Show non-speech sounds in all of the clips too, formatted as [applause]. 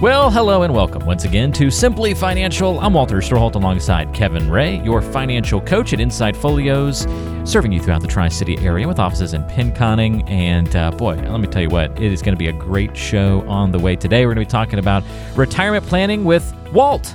Well, hello and welcome once again to Simply Financial. I'm Walter Storholt alongside Kevin Ray, your financial coach at Insight Folios, serving you throughout the Tri City area with offices in Pinconning. And uh, boy, let me tell you what, it is going to be a great show on the way today. We're going to be talking about retirement planning with Walt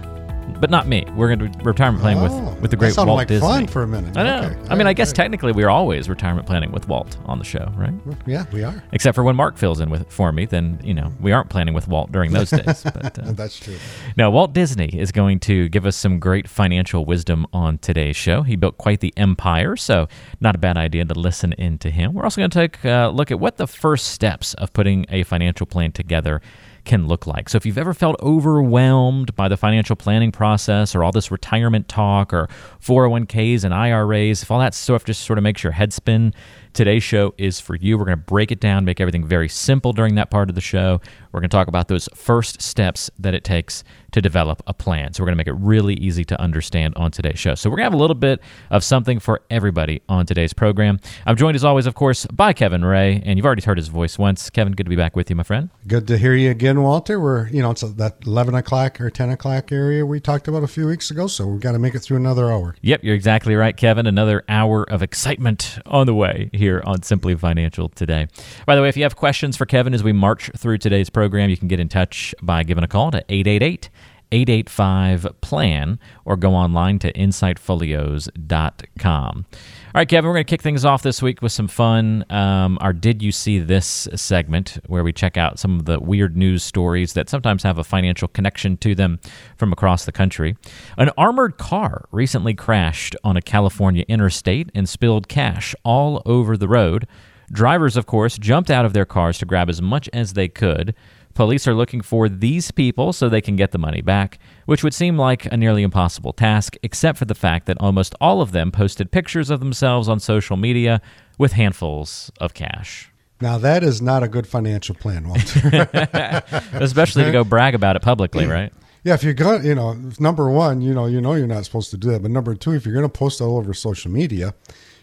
but not me. We're going to retirement planning Oh, with with the great Walt like Disney. fun for a minute. I know. Okay. I mean, I guess technically we're always retirement planning with Walt on the show, right? Yeah, we are. Except for when Mark fills in with for me, then you know we aren't planning with Walt during those days. [laughs] But uh, That's true. now, Walt Disney is going to give us some great financial wisdom on today's show. He built quite the empire, so not a bad idea to listen in to him. We're also going to take a look at what the first steps of putting a financial plan together can look like. So, if you've ever felt overwhelmed by the financial planning process or all this retirement talk or 401ks and IRAs, if all that stuff just sort of makes your head spin, today's show is for you. We're going to break it down, make everything very simple during that part of the show. We're going to talk about those first steps that it takes to develop a plan. So, we're going to make it really easy to understand on today's show. So, we're going to have a little bit of something for everybody on today's program. I'm joined, as always, of course, by Kevin Ray, and you've already heard his voice once. Kevin, good to be back with you, my friend. Good to hear you again, Walter. We're, you know, it's that 11 o'clock or 10 o'clock area we talked about a few weeks ago, so we've got to make it through another hour. Yep, you're exactly right, Kevin. Another hour of excitement on the way here on Simply Financial today. By the way, if you have questions for Kevin as we march through today's program, you can get in touch by giving a call to 888 885 PLAN or go online to insightfolios.com. All right, Kevin, we're going to kick things off this week with some fun. Um, our Did You See This segment, where we check out some of the weird news stories that sometimes have a financial connection to them from across the country. An armored car recently crashed on a California interstate and spilled cash all over the road. Drivers, of course, jumped out of their cars to grab as much as they could. Police are looking for these people so they can get the money back, which would seem like a nearly impossible task, except for the fact that almost all of them posted pictures of themselves on social media with handfuls of cash. Now, that is not a good financial plan, Walter. [laughs] Especially to go brag about it publicly, right? yeah, if you're going you know, number one, you know, you know you're not supposed to do that. But number two, if you're going to post all over social media,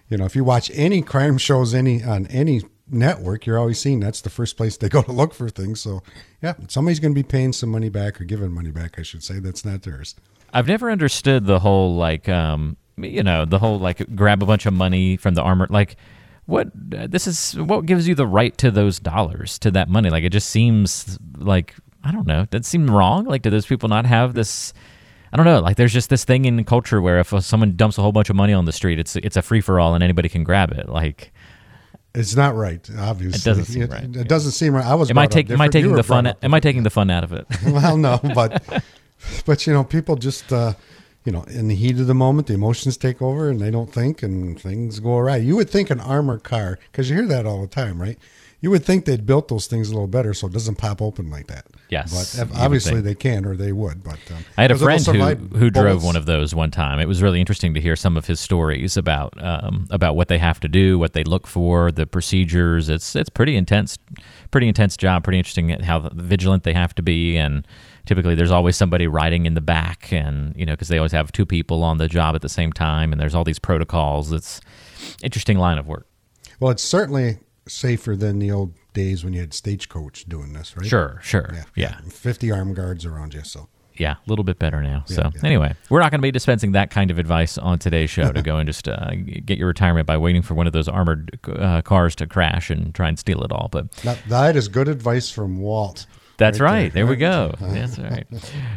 you know, if you watch any crime shows any on any network, you're always seeing that's the first place they go to look for things. So, yeah, somebody's going to be paying some money back or giving money back, I should say. That's not theirs. I've never understood the whole like um you know the whole like grab a bunch of money from the armor like what uh, this is what gives you the right to those dollars to that money like it just seems like I don't know that seem wrong like do those people not have this I don't know like there's just this thing in culture where if someone dumps a whole bunch of money on the street it's it's a free for all and anybody can grab it like It's not right, obviously. It doesn't seem right, It, yeah. doesn't seem right. I was. am I taking am I taking the fun up am I taking the fun out of it [laughs] well, no, but [laughs] but you know, people just uh, you know, in the heat of the moment, the emotions take over, and they don't think, and things go awry. You would think an armored car, because you hear that all the time, right? You would think they'd built those things a little better so it doesn't pop open like that. Yes, but you if- would obviously they can, or they would. But um, I had a friend who, who drove one of those one time. It was really interesting to hear some of his stories about um, about what they have to do, what they look for, the procedures. It's it's pretty intense, pretty intense job. Pretty interesting how vigilant they have to be, and typically there's always somebody riding in the back, and you know because they always have two people on the job at the same time, and there's all these protocols. It's interesting line of work. Well, it's certainly safer than the old days when you had stagecoach doing this, right? Sure, sure, yeah. Fifty armed guards around you, so. yeah, a little bit better now. So yeah. anyway, we're not going to be dispensing that kind of advice on today's show to go and just uh, get your retirement by waiting for one of those armored uh, cars to crash and try and steal it all. But That, that is good advice from Walt. That's Right right. there. There, we go. [laughs] That's right.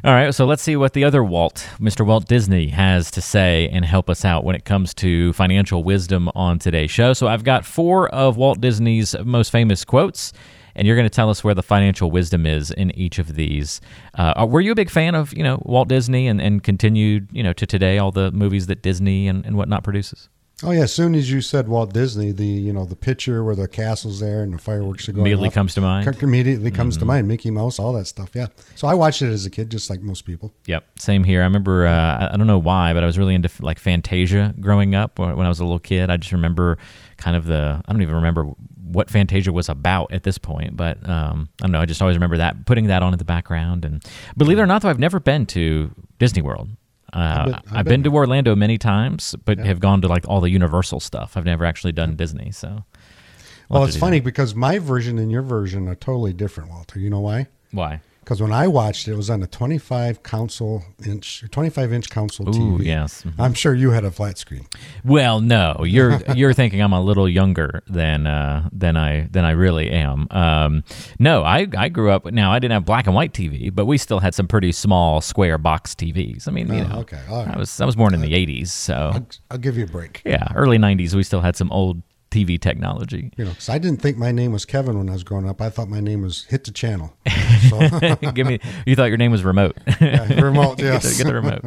All right. So let's see what the other Walt, Mr. Walt Disney, has to say and help us out when it comes to financial wisdom on today's show. So I've got four of Walt Disney's most famous quotes. And you're going to tell us where the financial wisdom is in each of these. Uh, were you a big fan of, you know, Walt Disney and, and continued, you know, to today all the movies that Disney and, and whatnot produces? Oh yeah, as soon as you said Walt Disney, the you know the picture where the castle's there and the fireworks are going Immediately off, comes to mind. Mm-hmm. Immediately comes to mind. Mickey Mouse, all that stuff. Yeah. So I watched it as a kid, just like most people. Yep, same here. I remember uh, I- don't know why, but I was really into like Fantasia growing up when when I was a little kid. I just remember kind of the I don't even remember what Fantasia was about at this point, but um, I don't know. I just always remember that putting that on in the background. And believe it or not, though, I've never been to Disney World. Uh, I've been- been, I've been to Orlando many times, but have gone to like all the Universal stuff. I've never actually done Disney, so. we'll it's funny because my version and your version are totally different, Walter. You know why? Why? Because when I watched it, it was on a 25 console inch, 25 inch console Ooh, TV. yes. Mhm. I'm sure you had a flat screen. Well, no, you're [laughs] you're thinking I'm a little younger than uh, than I than I really am. Um, no, I I grew up. Now I didn't have black and white TV, but we still had some pretty small square box TVs. I mean, you Oh, know, okay, right. I was I was born in the '80s, so I'll, I'll give you a break. yeah, early '90s we still had some old TV technology. You know, because I didn't think my name was Kevin when I was growing up. I thought my name was Hit the Channel. [laughs] So, Give me. You thought your name was remote. [laughs] remote, [laughs] get, the, yes. get the remote.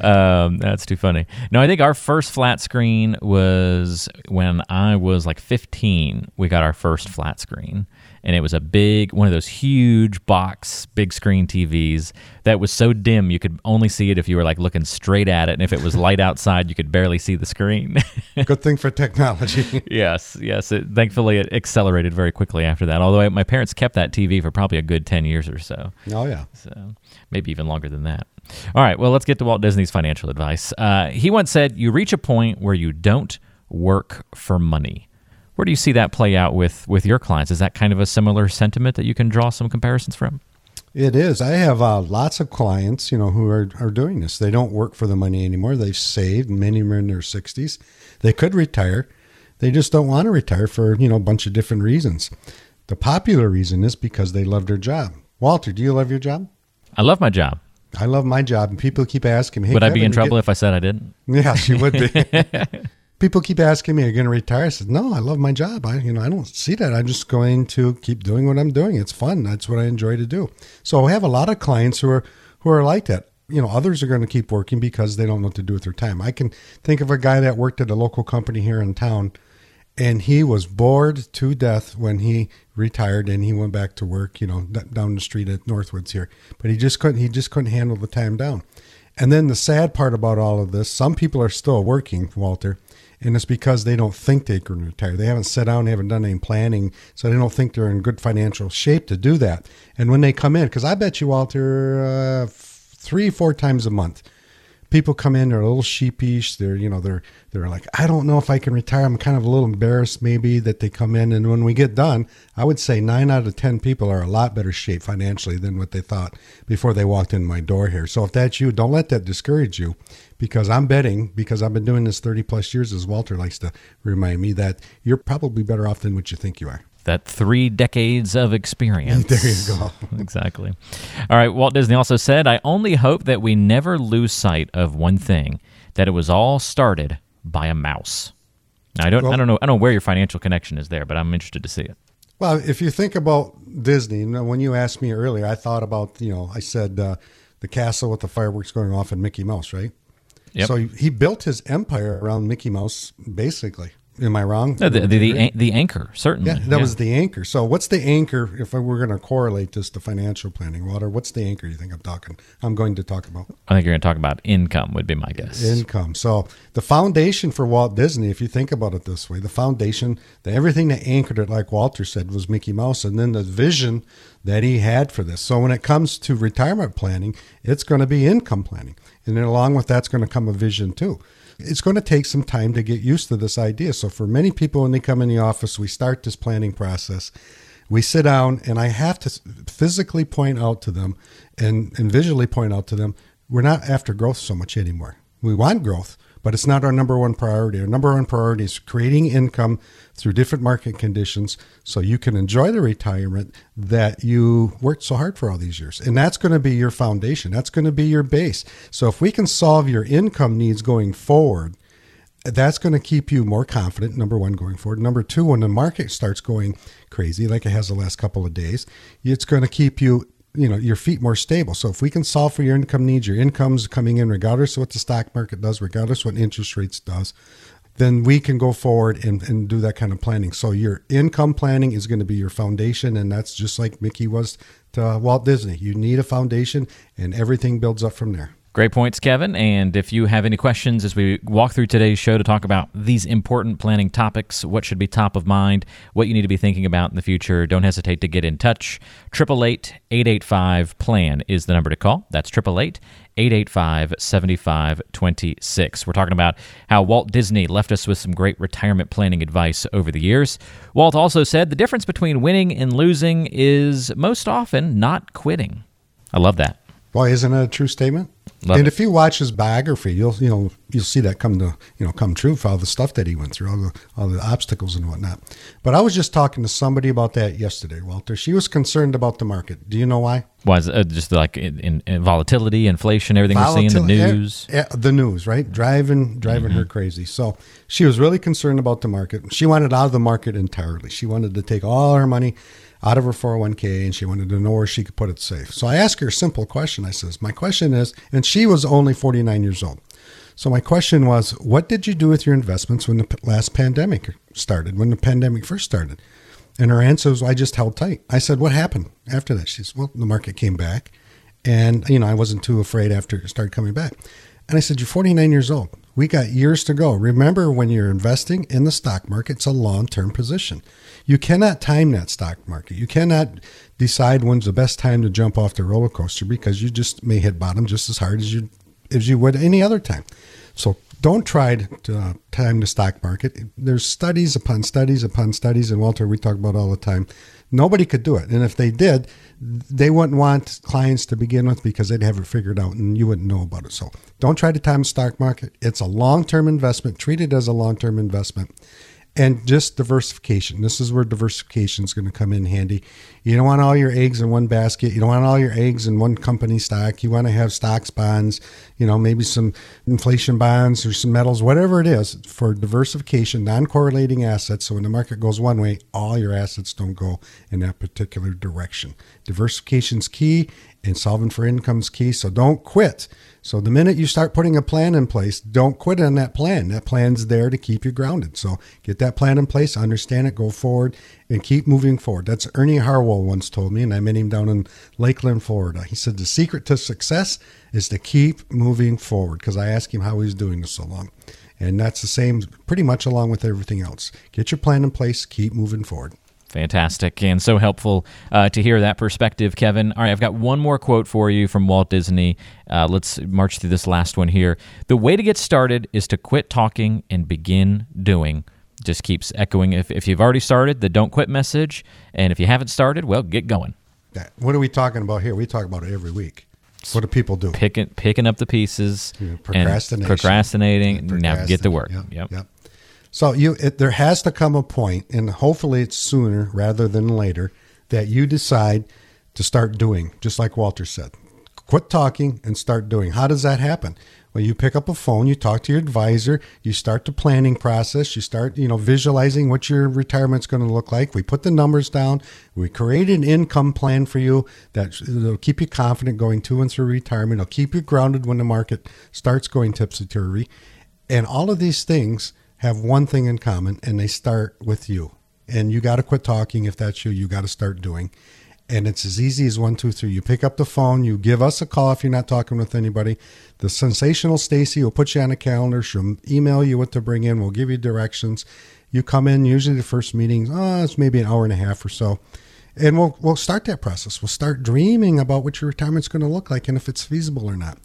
um, that's too funny. No, I think our first flat screen was when I was like 15. We got our first flat screen, and it was a big one of those huge box, big screen TVs that was so dim you could only see it if you were like looking straight at it, and if it was light outside, you could barely see the screen. [laughs] Good thing for technology. [laughs] yes, yes. It, thankfully, it accelerated very quickly after that. Although my parents kept that TV for probably a good 10 years or so. oh, yeah. So maybe even longer than that. All right, well, let's get to Walt Disney's financial advice. Uh, he once said, You reach a point where you don't work for money. Where do you see that play out with, with your clients? Is that kind of a similar sentiment that you can draw some comparisons from? It is. I have uh, lots of clients, you know, who are, are doing this. They don't work for the money anymore. They've saved. Many are in their 60s. They could retire. They just don't want to retire for, you know, a bunch of different reasons. The popular reason is because they love their job. Walter, do you love your job? I love my job. I love my job, and people keep asking me, hey, Would I be in trouble get- if I said I didn't? [laughs] Yes, you would be. [laughs] People keep asking me, "Are you going to retire?" I said, "No, I love my job. I, you know, I don't see that. I'm just going to keep doing what I'm doing. It's fun. That's what I enjoy to do." So I have a lot of clients who are who are like that. You know, others are going to keep working because they don't know what to do with their time. I can think of a guy that worked at a local company here in town, and he was bored to death when he retired and he went back to work. You know, down the street at Northwoods here, but he just couldn't. He just couldn't handle the time down. And then the sad part about all of this, some people are still working, Walter, and it's because they don't think they can retire. They haven't sat down, they haven't done any planning, so they don't think they're in good financial shape to do that. And when they come in, because I bet you, Walter, uh, three, four times a month, people come in, they're a little sheepish. They're, you know, they're they're like, I don't know if I can retire. I'm kind of a little embarrassed, maybe that they come in, and when we get done, I would say nine out of ten people are a lot better shape financially than what they thought before they walked in my door here. So if that's you, don't let that discourage you, because I'm betting because I've been doing this 30 plus years, as Walter likes to remind me, that you're probably better off than what you think you are. That three decades of experience. [laughs] There you go. [laughs] exactly. All right. Walt Disney also said, I only hope that we never lose sight of one thing that it was all started by a mouse. Now, I don't, I don't know, I don't know where your financial connection is there, but I'm interested to see it. Well, if you think about Disney, you know, when you asked me earlier, I thought about, you know, I said uh, the castle with the fireworks going off and Mickey Mouse, right? Yep. So he built his empire around Mickey Mouse, basically. Am I wrong? No, the, the, the, the anchor, certainly. yeah, that was the anchor. So what's the anchor? If we're going to correlate this to financial planning, Walter, what's the anchor you think I'm talking? I'm going to talk about I think you're going to talk about income, would be my guess. income. So the foundation for Walt Disney, if you think about it this way, the foundation, the, everything that anchored it, like Walter said, was Mickey Mouse, and then the vision that he had for this. So when it comes to retirement planning, it's going to be income planning, and then along with that's going to come a vision too. It's going to take some time to get used to this idea. So for many people, when they come in the office, we start this planning process we sit down and I have to physically point out to them and, and visually point out to them, we're not after growth so much anymore. We want growth, but it's not our number one priority. Our number one priority is creating income through different market conditions so you can enjoy the retirement that you worked so hard for all these years. And that's going to be your foundation. That's going to be your base. So if we can solve your income needs going forward, that's going to keep you more confident number one going forward number two when the market starts going crazy like it has the last couple of days it's going to keep you you know your feet more stable so if we can solve for your income needs your income's coming in regardless of what the stock market does regardless what interest rates does then we can go forward and, and do that kind of planning. So your income planning is going to be your foundation, and that's just like Mickey was to Walt Disney. You need a foundation, and everything builds up from there. Great points, Kevin. And if you have any questions as we walk through today's show to talk about these important planning topics, what should be top of mind, what you need to be thinking about in the future, don't hesitate to get in touch. 888 885 PLAN is the number to call. That's 888 885 7526. We're talking about how Walt Disney left us with some great retirement planning advice over the years. Walt also said the difference between winning and losing is most often not quitting. I love that. Boy, isn't that a true statement? Love and it. if you watch his biography, you'll you know you'll see that come to you know come true for all the stuff that he went through, all the all the obstacles and whatnot. But I was just talking to somebody about that yesterday, Walter. She was concerned about the market. Do you know why? Was uh, just like in, in, volatility, inflation, everything we're seeing, the news. eh, the news, right? Driving, driving her crazy. So she was really concerned about the market. She wanted out of the market entirely. She wanted to take all her money out of her 401k and she wanted to know where she could put it safe. So I asked her a simple question. I says, my question is, and she was only 49 years old. So my question was, what did you do with your investments when the last pandemic started, when the pandemic first started? And her answer was, I just held tight. I said, what happened after that? She says, well, the market came back. And, you know, I wasn't too afraid after it started coming back. And I said, You're 49 years old. We got years to go. Remember, when you're investing in the stock market, it's a long term position. You cannot time that stock market. You cannot decide when's the best time to jump off the roller coaster because you just may hit bottom just as hard as you as you would any other time. So don't try to uh, time the stock market. There's studies upon studies upon studies, and Walter, we talk about all the time. Nobody could do it, and if they did, they wouldn't want clients to begin with because they'd have it figured out, and you wouldn't know about it. So don't try to time the stock market. It's a long-term investment. Treat it as a long-term investment and just diversification. This is where diversification is going to come in handy. You don't want all your eggs in one basket. You don't want all your eggs in one company stock. You want to have stocks, bonds, you know, maybe some inflation bonds or some metals, whatever it is for diversification, non-correlating assets. So when the market goes one way, all your assets don't go in that particular direction. Diversification is key and solving for income's key. So don't quit. So the minute you start putting a plan in place, don't quit on that plan. That plan's there to keep you grounded. So get that plan in place, understand it, go forward, and keep moving forward. That's Ernie Harwell once told me, and I met him down in Lakeland, Florida. He said the secret to success is to keep moving forward. Because I asked him how he's doing this so long. And that's the same pretty much along with everything else. Get your plan in place, keep moving forward. Fantastic and so helpful uh, to hear that perspective, Kevin. All right, I've got one more quote for you from Walt Disney. Uh, let's march through this last one here. The way to get started is to quit talking and begin doing. Just keeps echoing. If, if you've already started, the don't quit message. And if you haven't started, well, get going. What are we talking about here? We talk about it every week. What do people do? Picking, picking up the pieces, Yeah, procrastination. procrastinating. Now get to work. procrastinate. Yep. Yep. So you, it, there has to come a point, and hopefully it's sooner rather than later, that you decide to start doing, just like Walter said. Quit talking and start doing. How does that happen? Well, you pick up a phone, you talk to your advisor, you start the planning process, you start, you know, visualizing what your retirement's going to look like. We put the numbers down, we create an income plan for you that will keep you confident going to and through retirement. It'll keep you grounded when the market starts going tipsy turvy. And all of these things have one thing in common, and they start with you. And you got to quit talking if that's you. You got to start doing. And it's as easy as one, two, three. You pick up the phone, you give us a call if you're not talking with anybody. The sensational Stacy will put you on a calendar. She'll email you what to bring in. We'll give you directions. You come in. Usually the first meeting, oh, it's maybe an hour and a half or so, and we'll we'll start that process. We'll start dreaming about what your retirement's going to look like and if it's feasible or not.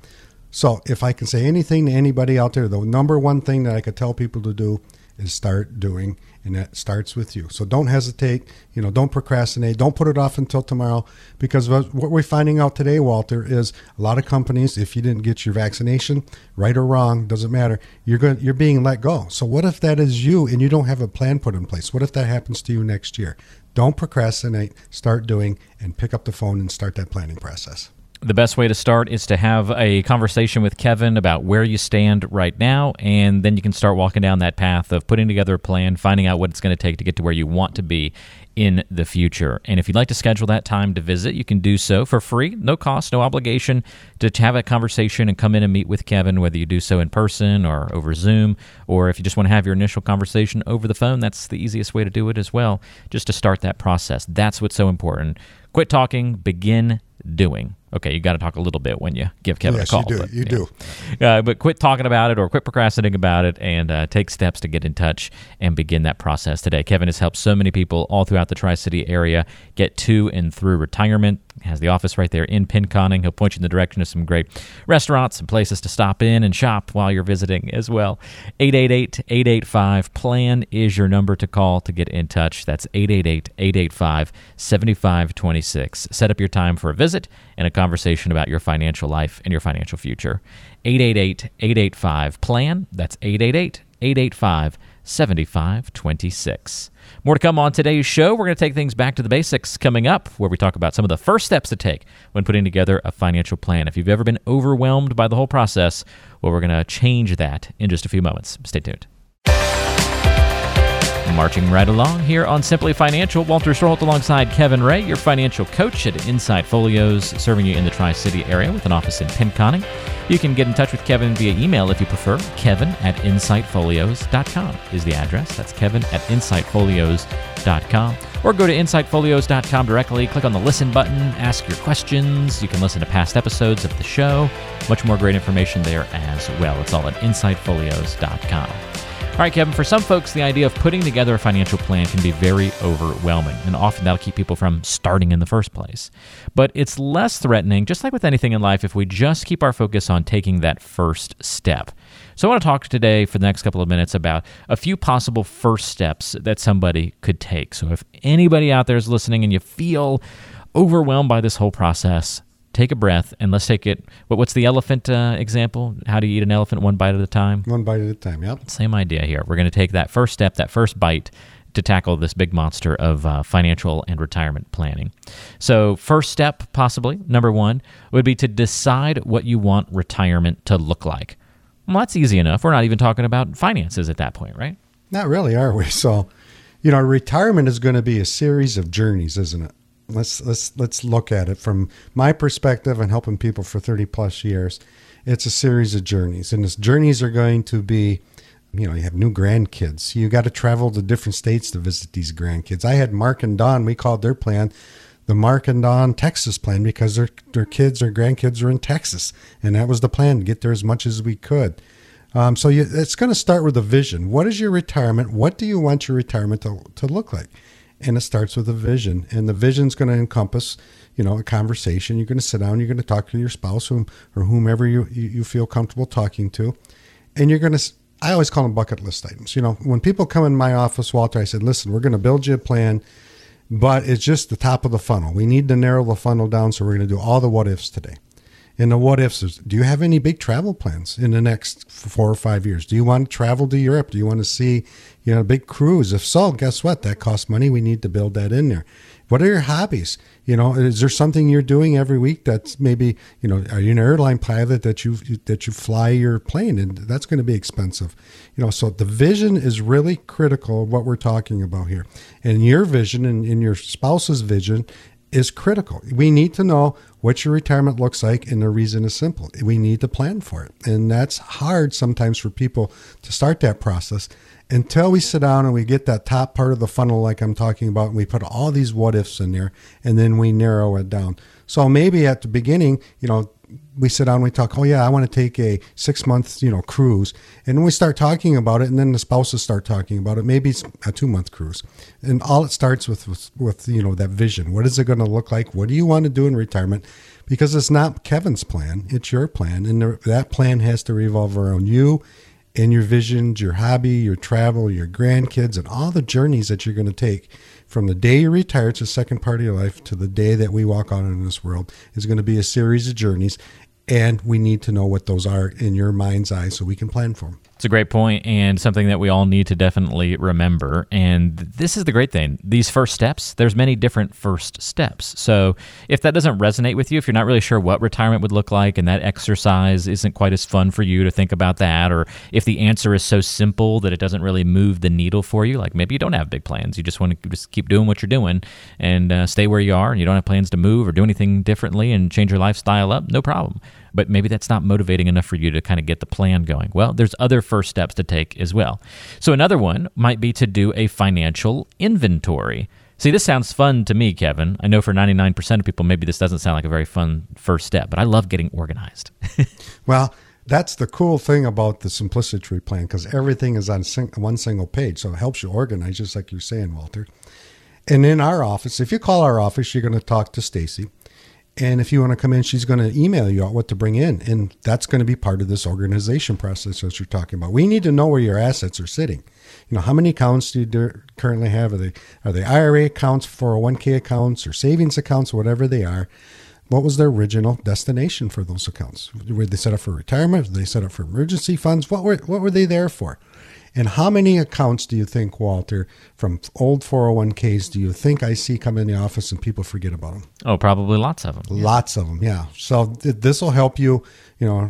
So if I can say anything to anybody out there, the number one thing that I could tell people to do is start doing, and that starts with you. So don't hesitate. You know, don't procrastinate. Don't put it off until tomorrow, because what we're finding out today, Walter, is a lot of companies. If you didn't get your vaccination, right or wrong, doesn't matter. You're going. You're being let go. So what if that is you, and you don't have a plan put in place? What if that happens to you next year? Don't procrastinate. Start doing, and pick up the phone and start that planning process. The best way to start is to have a conversation with Kevin about where you stand right now, and then you can start walking down that path of putting together a plan, finding out what it's going to take to get to where you want to be in the future. And if you'd like to schedule that time to visit, you can do so for free, no cost, no obligation to have a conversation and come in and meet with Kevin, whether you do so in person or over Zoom, or if you just want to have your initial conversation over the phone, that's the easiest way to do it as well, just to start that process. That's what's so important. Quit talking, begin doing. Okay, you got to talk a little bit when you give Kevin yes, a call. you do. But, you yeah. do. Uh, but quit talking about it or quit procrastinating about it and uh, take steps to get in touch and begin that process today. Kevin has helped so many people all throughout the Tri City area get to and through retirement. Has the office right there in Pinconning. He'll point you in the direction of some great restaurants and places to stop in and shop while you're visiting as well. 888 885 PLAN is your number to call to get in touch. That's 888 885 7526. Set up your time for a visit and a conversation about your financial life and your financial future. 888 885 PLAN. That's 888 885 7526. More to come on today's show. We're going to take things back to the basics coming up, where we talk about some of the first steps to take when putting together a financial plan. If you've ever been overwhelmed by the whole process, well, we're going to change that in just a few moments. Stay tuned. Marching right along here on Simply Financial, Walter Storholt alongside Kevin Ray, your financial coach at Insight Folios, serving you in the Tri City area with an office in Pinconning. You can get in touch with Kevin via email if you prefer. Kevin at insightfolios.com is the address. That's Kevin at insightfolios.com. Or go to insightfolios.com directly, click on the listen button, ask your questions. You can listen to past episodes of the show. Much more great information there as well. It's all at insightfolios.com. All right, Kevin, for some folks, the idea of putting together a financial plan can be very overwhelming, and often that'll keep people from starting in the first place. But it's less threatening, just like with anything in life, if we just keep our focus on taking that first step. So, I want to talk today for the next couple of minutes about a few possible first steps that somebody could take. So, if anybody out there is listening and you feel overwhelmed by this whole process, take a breath and let's take it. What, what's the elephant uh, example? How do you eat an elephant one bite at a time? One bite at a time. Yep. Same idea here. We're going to take that first step, that first bite to tackle this big monster of uh, financial and retirement planning. So, first step, possibly, number one, would be to decide what you want retirement to look like. Well, that's easy enough. We're not even talking about finances at that point, right? Not really, are we? [laughs] So, you know, retirement is going to be a series of journeys, isn't it? Let's let's let's look at it from my perspective and helping people for 30 plus years. It's a series of journeys, and these journeys are going to be, you know, you have new grandkids. You got to travel to different states to visit these grandkids. I had Mark and Don. We called their plan the Mark and Don Texas plan because their their kids, their grandkids are in Texas, and that was the plan to get there as much as we could. Um, so you, it's going to start with a vision. What is your retirement? What do you want your retirement to, to look like? And it starts with a vision, and the vision is going to encompass, you know, a conversation. You're going to sit down. You're going to talk to your spouse whom, or whomever you you feel comfortable talking to, and you're going to. I always call them bucket list items. You know, when people come in my office, Walter, I said, "Listen, we're going to build you a plan." but it's just the top of the funnel. We need to narrow the funnel down, so we're going to do all the what ifs today. And the what ifs do you have any big travel plans in the next four or five years? Do you want to travel to Europe? Do you want to see, you know, a big cruise? If so, guess what? That costs money. We need to build that in there. What are your hobbies? You know, is there something you're doing every week that's maybe, you know, are you an airline pilot that you that you fly your plane and that's going to be expensive. You know, so the vision is really critical what we're talking about here. And your vision and, and your spouse's vision is critical. We need to know what your retirement looks like, and the reason is simple. We need to plan for it. And that's hard sometimes for people to start that process until we sit down and we get that top part of the funnel, like I'm talking about, and we put all these what ifs in there, and then we narrow it down. So maybe at the beginning, you know, we sit down and we talk, oh yeah, I want to take a six month, you know, cruise. And then we start talking about it and then the spouses start talking about it. Maybe it's a two month cruise. And all it starts with, with, with, you know, that vision. What is it going to look like? What do you want to do in retirement? Because it's not Kevin's plan. It's your plan. And the, that plan has to revolve around you and your visions, your hobby, your travel, your grandkids, and all the journeys that you're going to take from the day you retire to the second part of your life to the day that we walk out in this world is going to be a series of journeys. And we need to know what those are in your mind's eye so we can plan for them. It's a great point and something that we all need to definitely remember. And this is the great thing. These first steps, there's many different first steps. So if that doesn't resonate with you, if you're not really sure what retirement would look like and that exercise isn't quite as fun for you to think about that, or if the answer is so simple that it doesn't really move the needle for you, like maybe you don't have big plans, you just want to just keep doing what you're doing and uh, stay where you are and you don't have plans to move or do anything differently and change your lifestyle up, no problem but maybe that's not motivating enough for you to kind of get the plan going. Well, there's other first steps to take as well. So, another one might be to do a financial inventory. See, this sounds fun to me, Kevin. I know for 99% of people, maybe this doesn't sound like a very fun first step, but I love getting organized. [laughs] well, that's the cool thing about the simplicity plan because everything is on sing- one single page. So it helps you organize, just like you're saying, Walter. And in our office, if you call our office, you're going to talk to Stacy. And if you want to come in, she's going to email you out what to bring in. And that's going to be part of this organization process that you're talking about. We need to know where your assets are sitting. You know, how many accounts do you currently have? Are they, are they IRA accounts, 401k accounts, or savings accounts, whatever they are? What was their original destination for those accounts? Were they set up for retirement? Were they set up for emergency funds? What were, what were they there for? And how many accounts do you think, Walter, from old 401ks, do you think I see come in the office and people forget about them? Oh, probably lots of them. Lots of them, yeah. So th- this will help you, you know,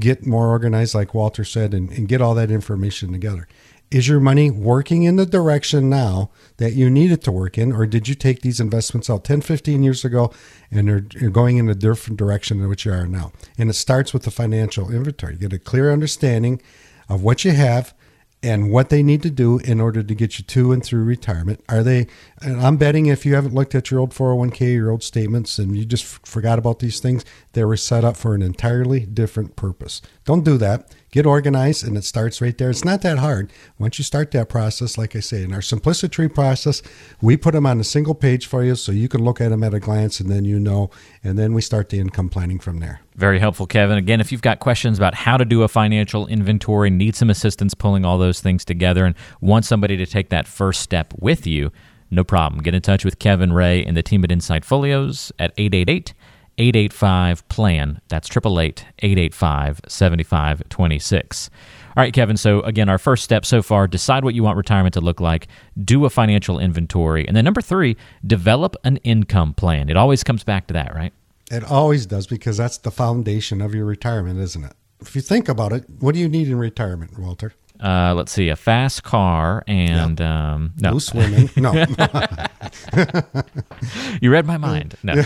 get more organized, like Walter said, and, and get all that information together. Is your money working in the direction now that you need it to work in, or did you take these investments out 10, 15 years ago and they're, you're going in a different direction than what you are now? And it starts with the financial inventory. You get a clear understanding of what you have and what they need to do in order to get you to and through retirement. Are they, and I'm betting if you haven't looked at your old 401k, your old statements, and you just forgot about these things, they were set up for an entirely different purpose. Don't do that get organized and it starts right there. It's not that hard. Once you start that process, like I say, in our simplicity process, we put them on a single page for you so you can look at them at a glance and then you know, and then we start the income planning from there. Very helpful, Kevin. Again, if you've got questions about how to do a financial inventory, need some assistance pulling all those things together, and want somebody to take that first step with you, no problem. Get in touch with Kevin Ray and the team at Insight Folios at 888 885 plan. That's 888 885 7526. All right, Kevin. So, again, our first step so far decide what you want retirement to look like, do a financial inventory. And then, number three, develop an income plan. It always comes back to that, right? It always does because that's the foundation of your retirement, isn't it? If you think about it, what do you need in retirement, Walter? Uh, let's see, a fast car and um, no. loose women. [laughs] No, you read my mind. No, [laughs]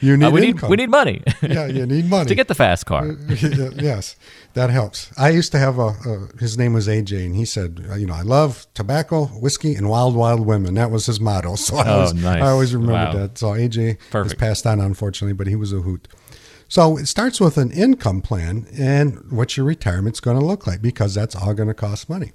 you need uh, we need we need money. yeah, you need money to get the fast car. yes, that helps. I used to have a, a, his name was AJ, and he said, uh, you know, I love tobacco, whiskey, and wild, wild women. That was his motto. [laughs] So I, oh, always, nice. I always remember wow. that. So AJ Perfect. has passed on, unfortunately, but he was a hoot. So it starts with an income plan and what your retirement's going to look like because that's all going to cost money.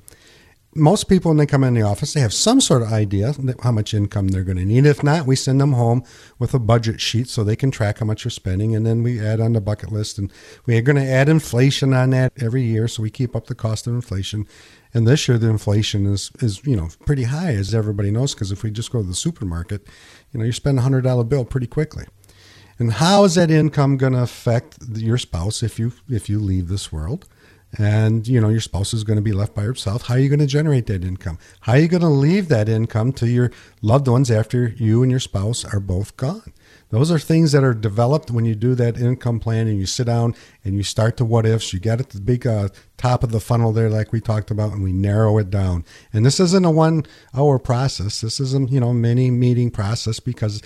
Most people, when they come in the office, they have some sort of idea how much income they're going to need. If not, we send them home with a budget sheet so they can track how much you're spending, and then we add on the bucket list. And we are going to add inflation on that every year, so we keep up the cost of inflation. And this year, the inflation is is you know pretty high, as everybody knows, because if we just go to the supermarket, you know, you spend a hundred dollar bill pretty quickly. And how is that income going to affect your spouse if you if you leave this world? And you know your spouse is going to be left by herself. How are you going to generate that income? How are you going to leave that income to your loved ones after you and your spouse are both gone? Those are things that are developed when you do that income plan and you sit down and you start the what ifs. You get at the big uh, top of the funnel there, like we talked about, and we narrow it down. And this isn't a one hour process. This is a you know many meeting process because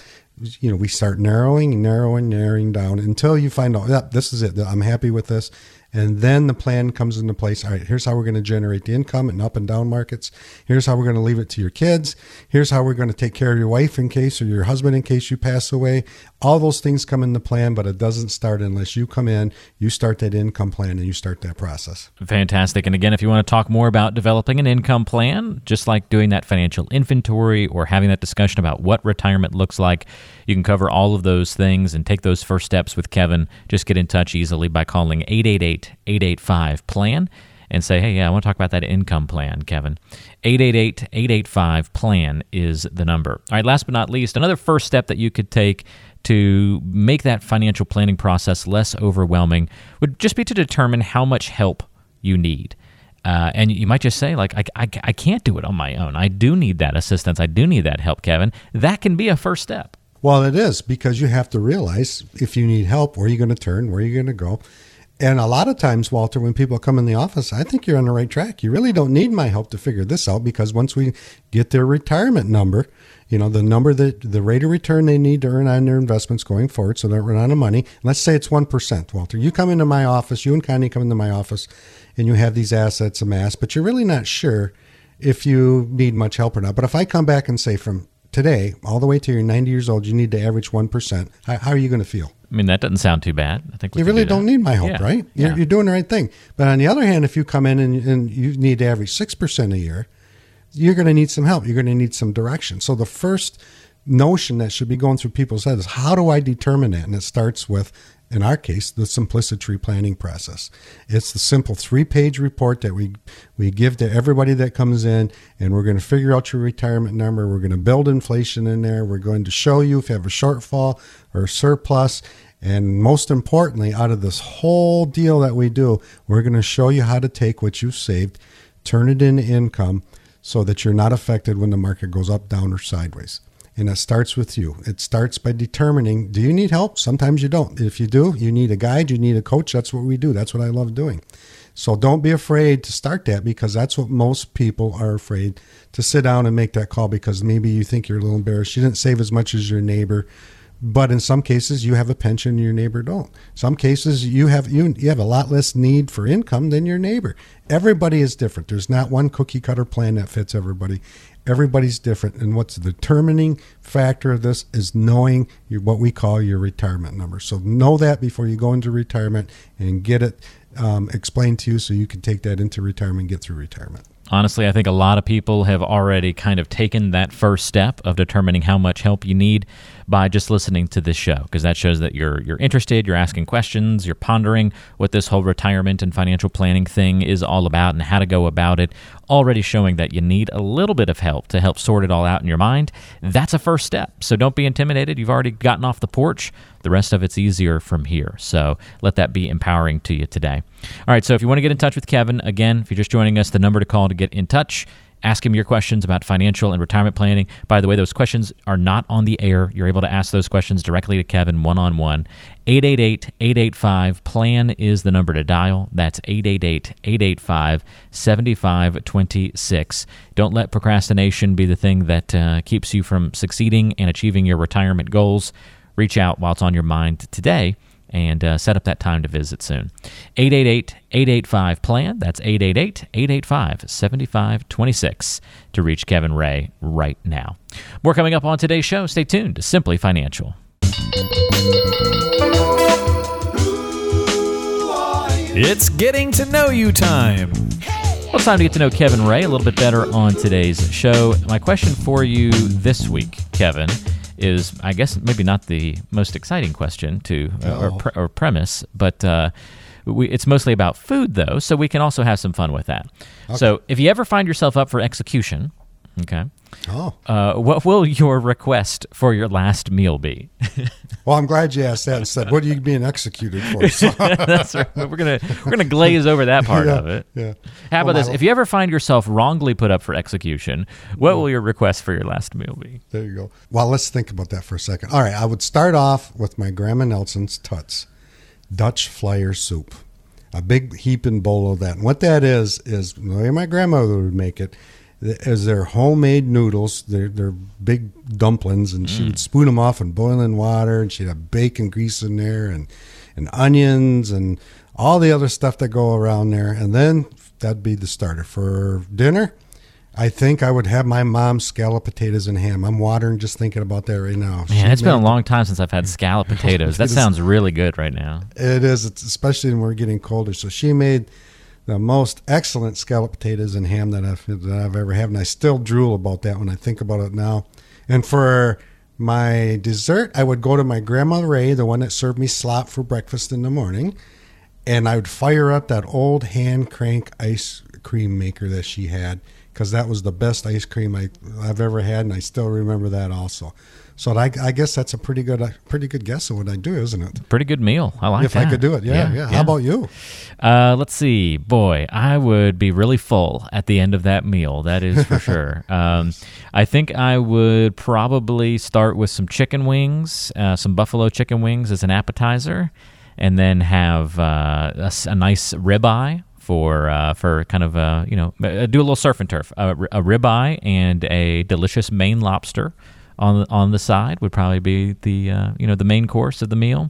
you know we start narrowing, narrowing, narrowing down until you find out, yep, this is it. I'm happy with this. And then the plan comes into place. All right, here's how we're going to generate the income in up and down markets. Here's how we're going to leave it to your kids. Here's how we're going to take care of your wife in case or your husband in case you pass away. All those things come in the plan, but it doesn't start unless you come in, you start that income plan, and you start that process. Fantastic. And again, if you want to talk more about developing an income plan, just like doing that financial inventory or having that discussion about what retirement looks like, you can cover all of those things and take those first steps with Kevin. Just get in touch easily by calling 888 885 PLAN and say, hey, yeah, I want to talk about that income plan, Kevin. 888 885 PLAN is the number. All right, last but not least, another first step that you could take to make that financial planning process less overwhelming would just be to determine how much help you need. Uh, and you might just say, like, I, I, I can't do it on my own. I do need that assistance. I do need that help, Kevin. That can be a first step. Well, it is because you have to realize if you need help, where are you going to turn? Where are you going to go? And a lot of times, Walter, when people come in the office, I think you're on the right track. You really don't need my help to figure this out because once we get their retirement number, you know, the number that the rate of return they need to earn on their investments going forward, so they don't run out of money. Let's say it's 1%, Walter. You come into my office, you and Connie come into my office, and you have these assets amassed, but you're really not sure if you need much help or not. But if I come back and say from today all the way to you're 90 years old, you need to average 1%, how, how are you going to feel? I mean, that doesn't sound too bad. I think you really do not need my help, yeah. right? You're, yeah. you're, doing the right thing. But on the other hand, if you come in and, and you need to average 6% a year, you're going to need some help. You're going to need some direction. So the first notion that should be going through people's heads is how do I determine that? And it starts with in our case, the simplicity planning process. It's the simple three page report that we, we give to everybody that comes in, and we're going to figure out your retirement number. We're going to build inflation in there. We're going to show you if you have a shortfall or a surplus. And most importantly, out of this whole deal that we do, we're going to show you how to take what you've saved, turn it into income so that you're not affected when the market goes up, down, or sideways. And it starts with you. It starts by determining do you need help? Sometimes you don't. If you do, you need a guide, you need a coach. That's what we do. That's what I love doing. So don't be afraid to start that because that's what most people are afraid to sit down and make that call because maybe you think you're a little embarrassed. You didn't save as much as your neighbor. But in some cases, you have a pension, your neighbor don't. Some cases, you have you you have a lot less need for income than your neighbor. Everybody is different. There's not one cookie cutter plan that fits everybody, Everybody's different. And what's the determining factor of this is knowing your, what we call your retirement number. So know that before you go into retirement and get it um, explained to you so you can take that into retirement and get through retirement. Honestly, I think a lot of people have already kind of taken that first step of determining how much help you need by just listening to this show because that shows that you're you're interested, you're asking questions, you're pondering what this whole retirement and financial planning thing is all about and how to go about it. Already showing that you need a little bit of help to help sort it all out in your mind. That's a first step. So don't be intimidated. You've already gotten off the porch. The rest of it's easier from here. So let that be empowering to you today. All right, so if you want to get in touch with Kevin, again, if you're just joining us, the number to call to get in touch Ask him your questions about financial and retirement planning. By the way, those questions are not on the air. You're able to ask those questions directly to Kevin one on one. 888 885 PLAN is the number to dial. That's 888 885 7526. Don't let procrastination be the thing that uh, keeps you from succeeding and achieving your retirement goals. Reach out while it's on your mind today and uh, set up that time to visit soon. 888 885 PLAN. That's 888 885 7526 to reach Kevin Ray right now. More coming up on today's show. Stay tuned to Simply Financial. It's getting to know you time. Well, it's time to get to know Kevin Ray a little bit better on today's show. My question for you this week, Kevin, is, I guess, maybe not the most exciting question to uh, or, pre- or, premise, but uh, we, it's mostly about food, though, so we can also have some fun with that. Okay. So, if you ever find yourself up for execution, okay, oh, uh, what will your request for your last meal be? [laughs] well, I'm glad you asked that instead. What are you being executed for? [laughs] That's right. We're gonna we're gonna glaze over that part yeah, of it. Yeah. How about well, this? If you ever find yourself wrongly put up for execution, what will your request for your last meal be? There you go. Well, let's think about that for a second. All right, I would start off with my Grandma Nelson's Tuts, Dutch Flyer Soup. A big heaping bowl of that. And what that is is the way my grandmother would make it as their homemade noodles. They're, they're big dumplings, and mm. she would spoon them off in boiling water, and she'd have bacon grease in there, and and onions, and all the other stuff that go around there. And then that'd be the starter for dinner. I think I would have my mom's scallop potatoes and ham. I'm watering just thinking about that right now. Man, she it's been a long time since I've had scallop [laughs] potatoes. that sounds really good right now. It is, it's especially when we're getting colder. So she made the most excellent scallop potatoes and ham that I've that I've ever had, and I still drool about that when I think about it now. And for my dessert, I would go to my grandma Ray, the one that served me slop for breakfast in the morning, and I would fire up that old hand crank ice cream maker that she had, because that was the best ice cream I, I've ever had, and I still remember that also. So I, I guess that's a pretty good, uh, pretty good guess of what I do, isn't it? Pretty good meal. I like that. if that. I could do it, yeah, yeah. How about you? Uh, let's see. Boy, I would be really full at the end of that meal. That is for [laughs] sure. Um, I think I would probably start with some chicken wings, uh, some buffalo chicken wings as an appetizer, and then have uh, a, a nice ribeye for uh, for kind of uh, you know uh, do a little surf and turf. A, a ribeye and a delicious Maine lobster on the, on the side would probably be the uh, you know the main course of the meal.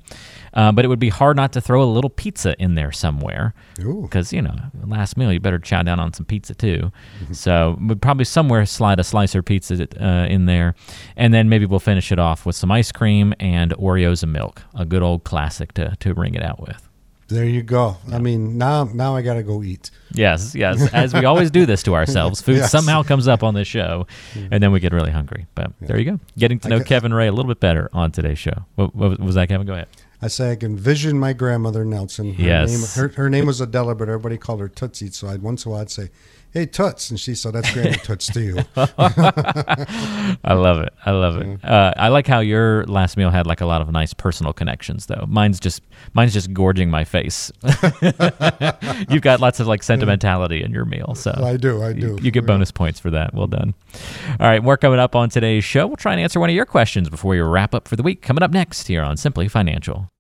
Uh, but it would be hard not to throw a little pizza in there somewhere because you know last meal you better chow down on some pizza too. So we'd probably somewhere slide a slicer pizza uh, in there, and then maybe we'll finish it off with some ice cream and Oreos and milk, a good old classic to to ring it out with. There you go. I mean, now now I got to go eat. Yes, yes. As we always do this to ourselves, [laughs] food Yes. somehow comes up on this show, mm-hmm. and then we get really hungry. But there you go, getting to know Kevin Ray a little bit better on today's show. What, what was that, Kevin? Go ahead. I say I can vision my grandmother Nelson. Her Yes. Name, her, her name was Adela, but everybody called her Tootsie. So I'd once in a while I'd say, "Hey Toots," and she said, "That's Grandma [laughs] Toots to you." [laughs] I love it. I love it. Uh, I like how your last meal had like a lot of nice personal connections, though. Mine's just mine's just gorging my face. [laughs] You've got lots of like sentimentality in your meal, so I do, I You, do. you get bonus points for that. Well done. All right, more coming up on today's show. We'll try and answer one of your questions before we wrap up for the week. Coming up next here on Simply Financial.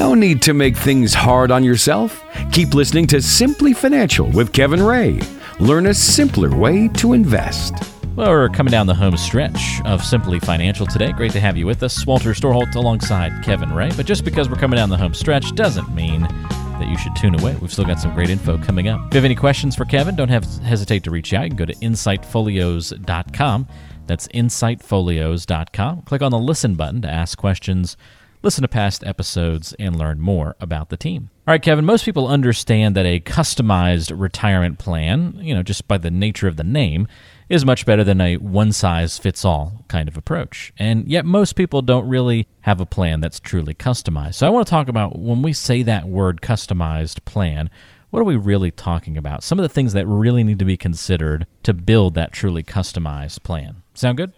No need to make things hard on yourself. Keep listening to Simply Financial with Kevin Ray. Learn a simpler way to invest. Well, we're coming down the home stretch of Simply Financial today. Great to have you with us. Walter Storholt alongside Kevin Ray. But just because we're coming down the home stretch doesn't mean that you should tune away. We've still got some great info coming up. If you have any questions for Kevin, don't have, hesitate to reach out. You can go to insightfolios.com. That's insightfolios.com. Click on the listen button to ask questions, listen to past episodes, and learn more about the team. All right, Kevin, most people understand that a customized retirement plan, you know, just by the nature of the name, is much better than a one size fits all kind of approach. And yet, most people don't really have a plan that's truly customized. So, I want to talk about when we say that word customized plan, what are we really talking about? Some of the things that really need to be considered to build that truly customized plan. Sound good?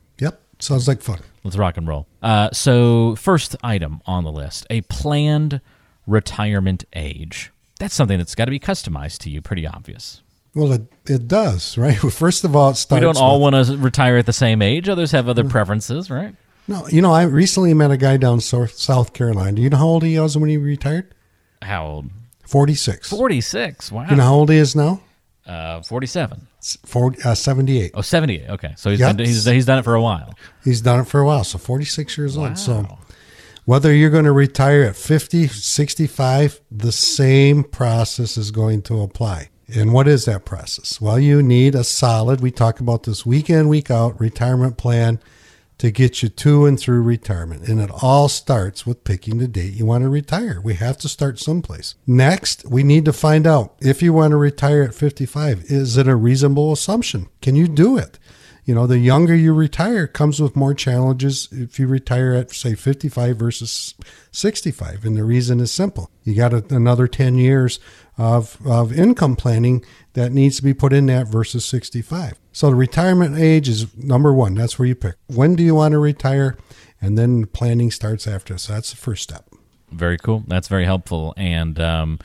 Sounds like fun. Let's rock and roll. Uh, so, first item on the list a planned retirement age. That's something that's got to be customized to you, pretty obvious. Well, it it does, [laughs] right? First of all, it We don't all with- want to retire at the same age. Others have other preferences, right? No, you know, I recently met a guy down South South Carolina. Do you know how old he was when he retired? How old? Forty six. 46. Wow. You know how old he is now? Uh, 47. It's 40, uh, 78. Oh, 78. Okay. So he's, Yep. been, he's, he's done it for a while. He's done it for a while, so 46 years old. So whether you're going to retire at 50, 65, the same process is going to apply. And what is that process? Well, you need a solid, we talk about this week in, week out retirement plan to get you to and through retirement. And it all starts with picking the date you want to retire. We have to start someplace. Next, we need to find out if you want to retire at 55, is it a reasonable assumption? Can you do it? You know, the younger you retire comes with more challenges if you retire at, say, 55 versus 65. And the reason is simple. You got another 10 years of, of income planning that needs to be put in that versus 65. So the retirement age is number one. That's where you pick. When do you want to retire? And then planning starts after. So that's the first step. Very cool. That's very helpful. And um,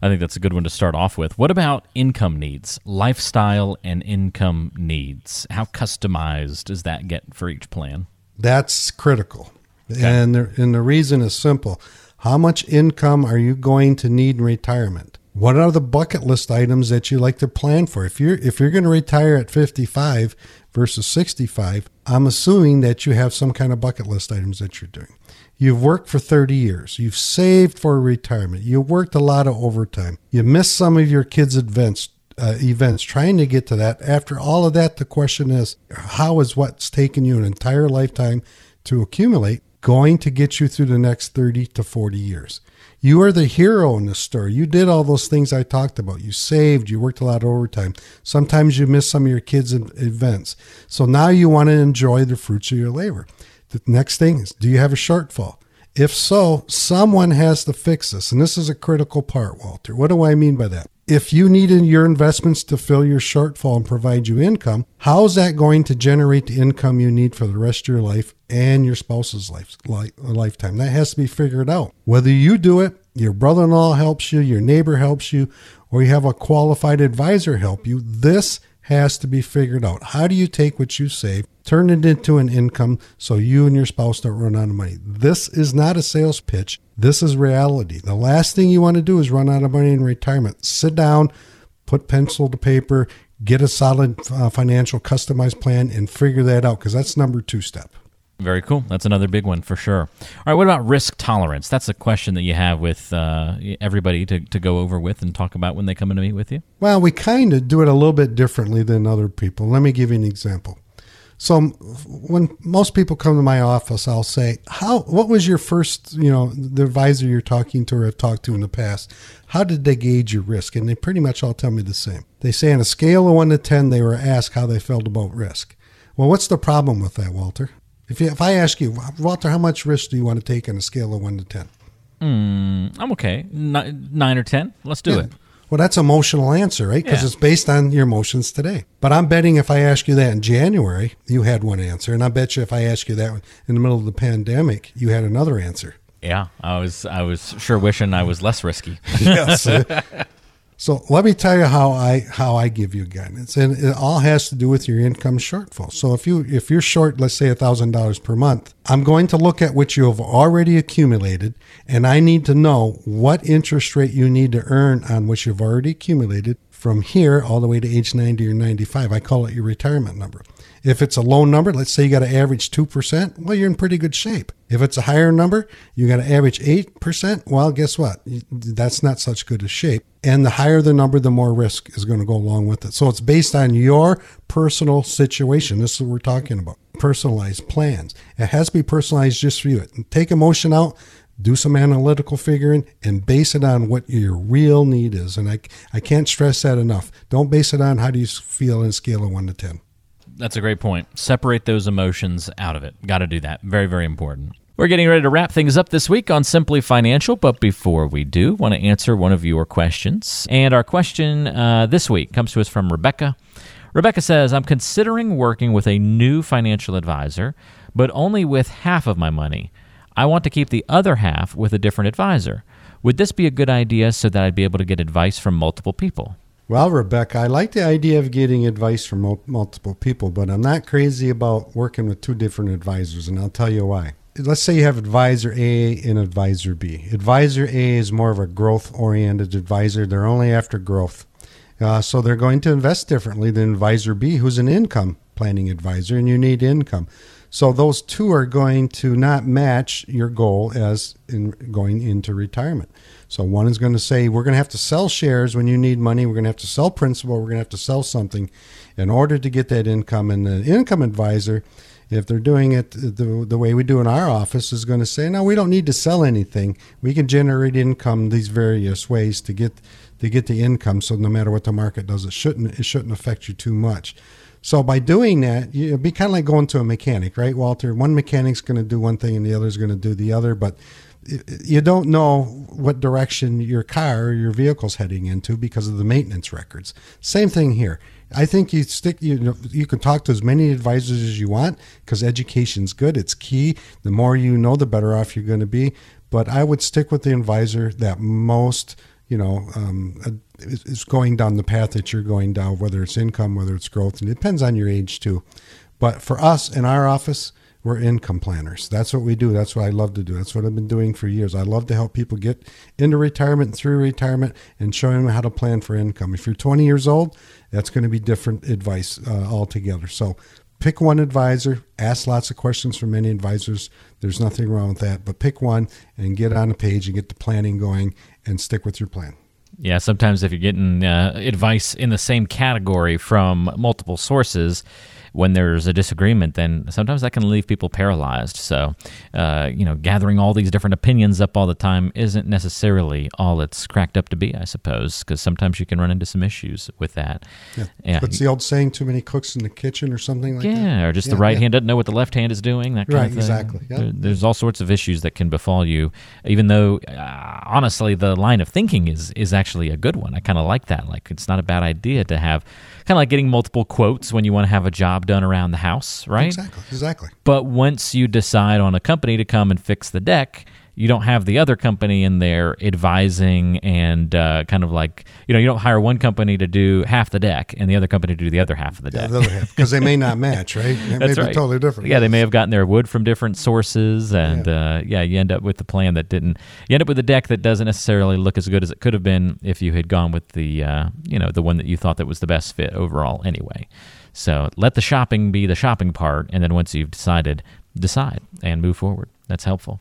I think that's a good one to start off with. What about income needs, lifestyle and income needs? How customized does that get for each plan? That's critical. And, the, and the reason is simple. How much income are you going to need in retirement? What are the bucket list items that you like to plan for? If you're if you're going to retire at 55 versus 65, I'm assuming that you have some kind of bucket list items that you're doing. You've worked for 30 years. You've saved for retirement. You worked a lot of overtime. You missed some of your kids' events uh, events trying to get to that. After all of that, the question is, how is what's taken you an entire lifetime to accumulate going to get you through the next 30 to 40 years? You are the hero in the story. You did all those things I talked about. You saved, you worked a lot of overtime. Sometimes you missed some of your kids' events. So now you want to enjoy the fruits of your labor. The next thing is, do you have a shortfall? If so, someone has to fix this. And this is a critical part, Walter. What do I mean by that? If you needed your investments to fill your shortfall and provide you income, how is that going to generate the income you need for the rest of your life and your spouse's life, lifetime? That has to be figured out. Whether you do it, your brother in law helps you, your neighbor helps you, or you have a qualified advisor help you, this has to be figured out. How do you take what you save, turn it into an income so you and your spouse don't run out of money? This is not a sales pitch. This is reality. The last thing you want to do is run out of money in retirement. Sit down, put pencil to paper, get a solid uh, financial customized plan, and figure that out because that's number two step. Very cool. That's another big one for sure. All right, what about risk tolerance? That's a question that you have with uh, everybody to, to go over with and talk about when they come in to meet with you. Well, we kind of do it a little bit differently than other people. Let me give you an example. So when most people come to my office, I'll say, "How? What was your first? You know, the advisor you're talking to or have talked to in the past. How did they gauge your risk?" And they pretty much all tell me the same. They say on a scale of one to ten, they were asked how they felt about risk. Well, what's the problem with that, Walter? If, you, if I ask you, Walter, how much risk do you want to take on a scale of one to ten? Mm, I'm okay. Nine, nine, or ten. Let's do yeah. it. Well, that's emotional answer, right? Because yeah. it's based on your emotions today. But I'm betting if I ask you that in January, you had one answer, and I bet you if I ask you that in the middle of the pandemic, you had another answer. Yeah, I was I was sure wishing I was less risky. [laughs] yes. [laughs] So let me tell you how I how I give you guidance, and it all has to do with your income shortfall. So if you if you're short, let's say thousand dollars per month, I'm going to look at what you have already accumulated, and I need to know what interest rate you need to earn on what you've already accumulated from here all the way to age 90 or 95. I call it your retirement number. If it's a low number, let's say you got to average 2%, well, you're in pretty good shape. If it's a higher number, you got to average 8%, well, guess what? That's not such good a shape. And the higher the number, the more risk is going to go along with it. So it's based on your personal situation. This is what we're talking about. Personalized plans. It has to be personalized just for you. Take emotion out, do some analytical figuring and base it on what your real need is. And I, I can't stress that enough. Don't base it on how do you feel in a scale of 1 to 10. That's a great point. Separate those emotions out of it. Got to do that. Very, very important. We're getting ready to wrap things up this week on Simply Financial, but before we do, want to answer one of your questions. And our question uh, this week comes to us from Rebecca. Rebecca says, I'm considering working with a new financial advisor, but only with half of my money. I want to keep the other half with a different advisor. Would this be a good idea so that I'd be able to get advice from multiple people? Well, Rebecca, I like the idea of getting advice from multiple people, but I'm not crazy about working with two different advisors, and I'll tell you why. Let's say you have advisor A and advisor B. Advisor A is more of a growth oriented advisor, they're only after growth. Uh, so they're going to invest differently than advisor B, who's an income planning advisor, and you need income. So those two are going to not match your goal as in going into retirement. So one is going to say, we're going to have to sell shares when you need money. We're going to have to sell principal. We're going to have to sell something in order to get that income. And the income advisor, if they're doing it the, the way we do in our office, is going to say, no, we don't need to sell anything. We can generate income these various ways to get to get the income. So no matter what the market does, it shouldn't it shouldn't affect you too much. So by doing that, it'd be kind of like going to a mechanic, right, Walter? One mechanic's going to do one thing and the other's going to do the other, but you don't know what direction your car or your vehicle's heading into because of the maintenance records. Same thing here. I think you stick you know, you can talk to as many advisors as you want because education's good. It's key. The more you know, the better off you're going to be. But I would stick with the advisor that most you know um, is going down the path that you're going down, whether it's income, whether it's growth, and it depends on your age too. But for us in our office, we're income planners. That's what we do. That's what I love to do. That's what I've been doing for years. I love to help people get into retirement, through retirement, and showing them how to plan for income. If you're 20 years old, that's going to be different advice uh, altogether. So pick one advisor, ask lots of questions from many advisors. There's nothing wrong with that, but pick one and get on a page and get the planning going and stick with your plan. Yeah, sometimes if you're getting uh, advice in the same category from multiple sources, when there's a disagreement, then sometimes that can leave people paralyzed. So, uh, you know, gathering all these different opinions up all the time isn't necessarily all it's cracked up to be, I suppose, because sometimes you can run into some issues with that. Yeah. Yeah. What's the old saying? Too many cooks in the kitchen, or something like that. Yeah, or just the right yeah. hand doesn't know what the left hand is doing. That kind Right, of thing. exactly, yeah. There- there's all sorts of issues that can befall you. Even though, uh, honestly, the line of thinking is is actually a good one. I kind of like that. Like it's not a bad idea to have kind of like getting multiple quotes when you want to have a job done around the house, right? Exactly. Exactly. But once you decide on a company to come and fix the deck, you don't have the other company in there advising and uh, kind of like you know you don't hire one company to do half the deck and the other company to do the other half of the deck. the other half because they may not [laughs] match, right? It That's may right. be totally different. Yeah, they may have gotten their wood from different sources, and yeah. Uh, yeah, you end up with the plan that didn't. You end up with a deck that doesn't necessarily look as good as it could have been if you had gone with the uh, you know the one that you thought that was the best fit overall. Anyway, so let the shopping be the shopping part, and then once you've decided, decide and move forward. That's helpful.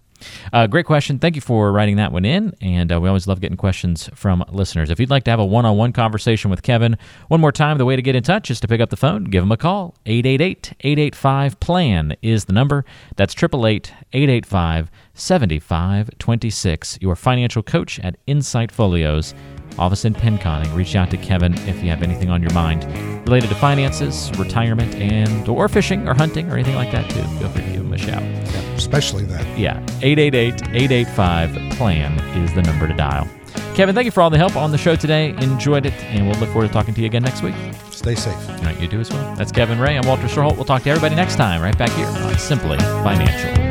Uh, great question. Thank you for writing that one in. And uh, we always love getting questions from listeners. If you'd like to have a one on one conversation with Kevin, one more time, the way to get in touch is to pick up the phone, give him a call. 888 885 PLAN is the number. That's 888 885 7526. Your financial coach at Insight Folios. Office in Pinconning. Reach out to Kevin if you have anything on your mind related to finances, retirement, and or fishing or hunting or anything like that too. Feel free to give him a shout. Yeah, especially that. Yeah, 888-885-PLAN is the number to dial. Kevin, thank you for all the help on the show today. Enjoyed it, and we'll look forward to talking to you again next week. Stay safe. All right, you do as well. That's Kevin Ray. I'm Walter Storholt. We'll talk to everybody next time, right back here on Simply Financial.